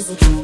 was a dream.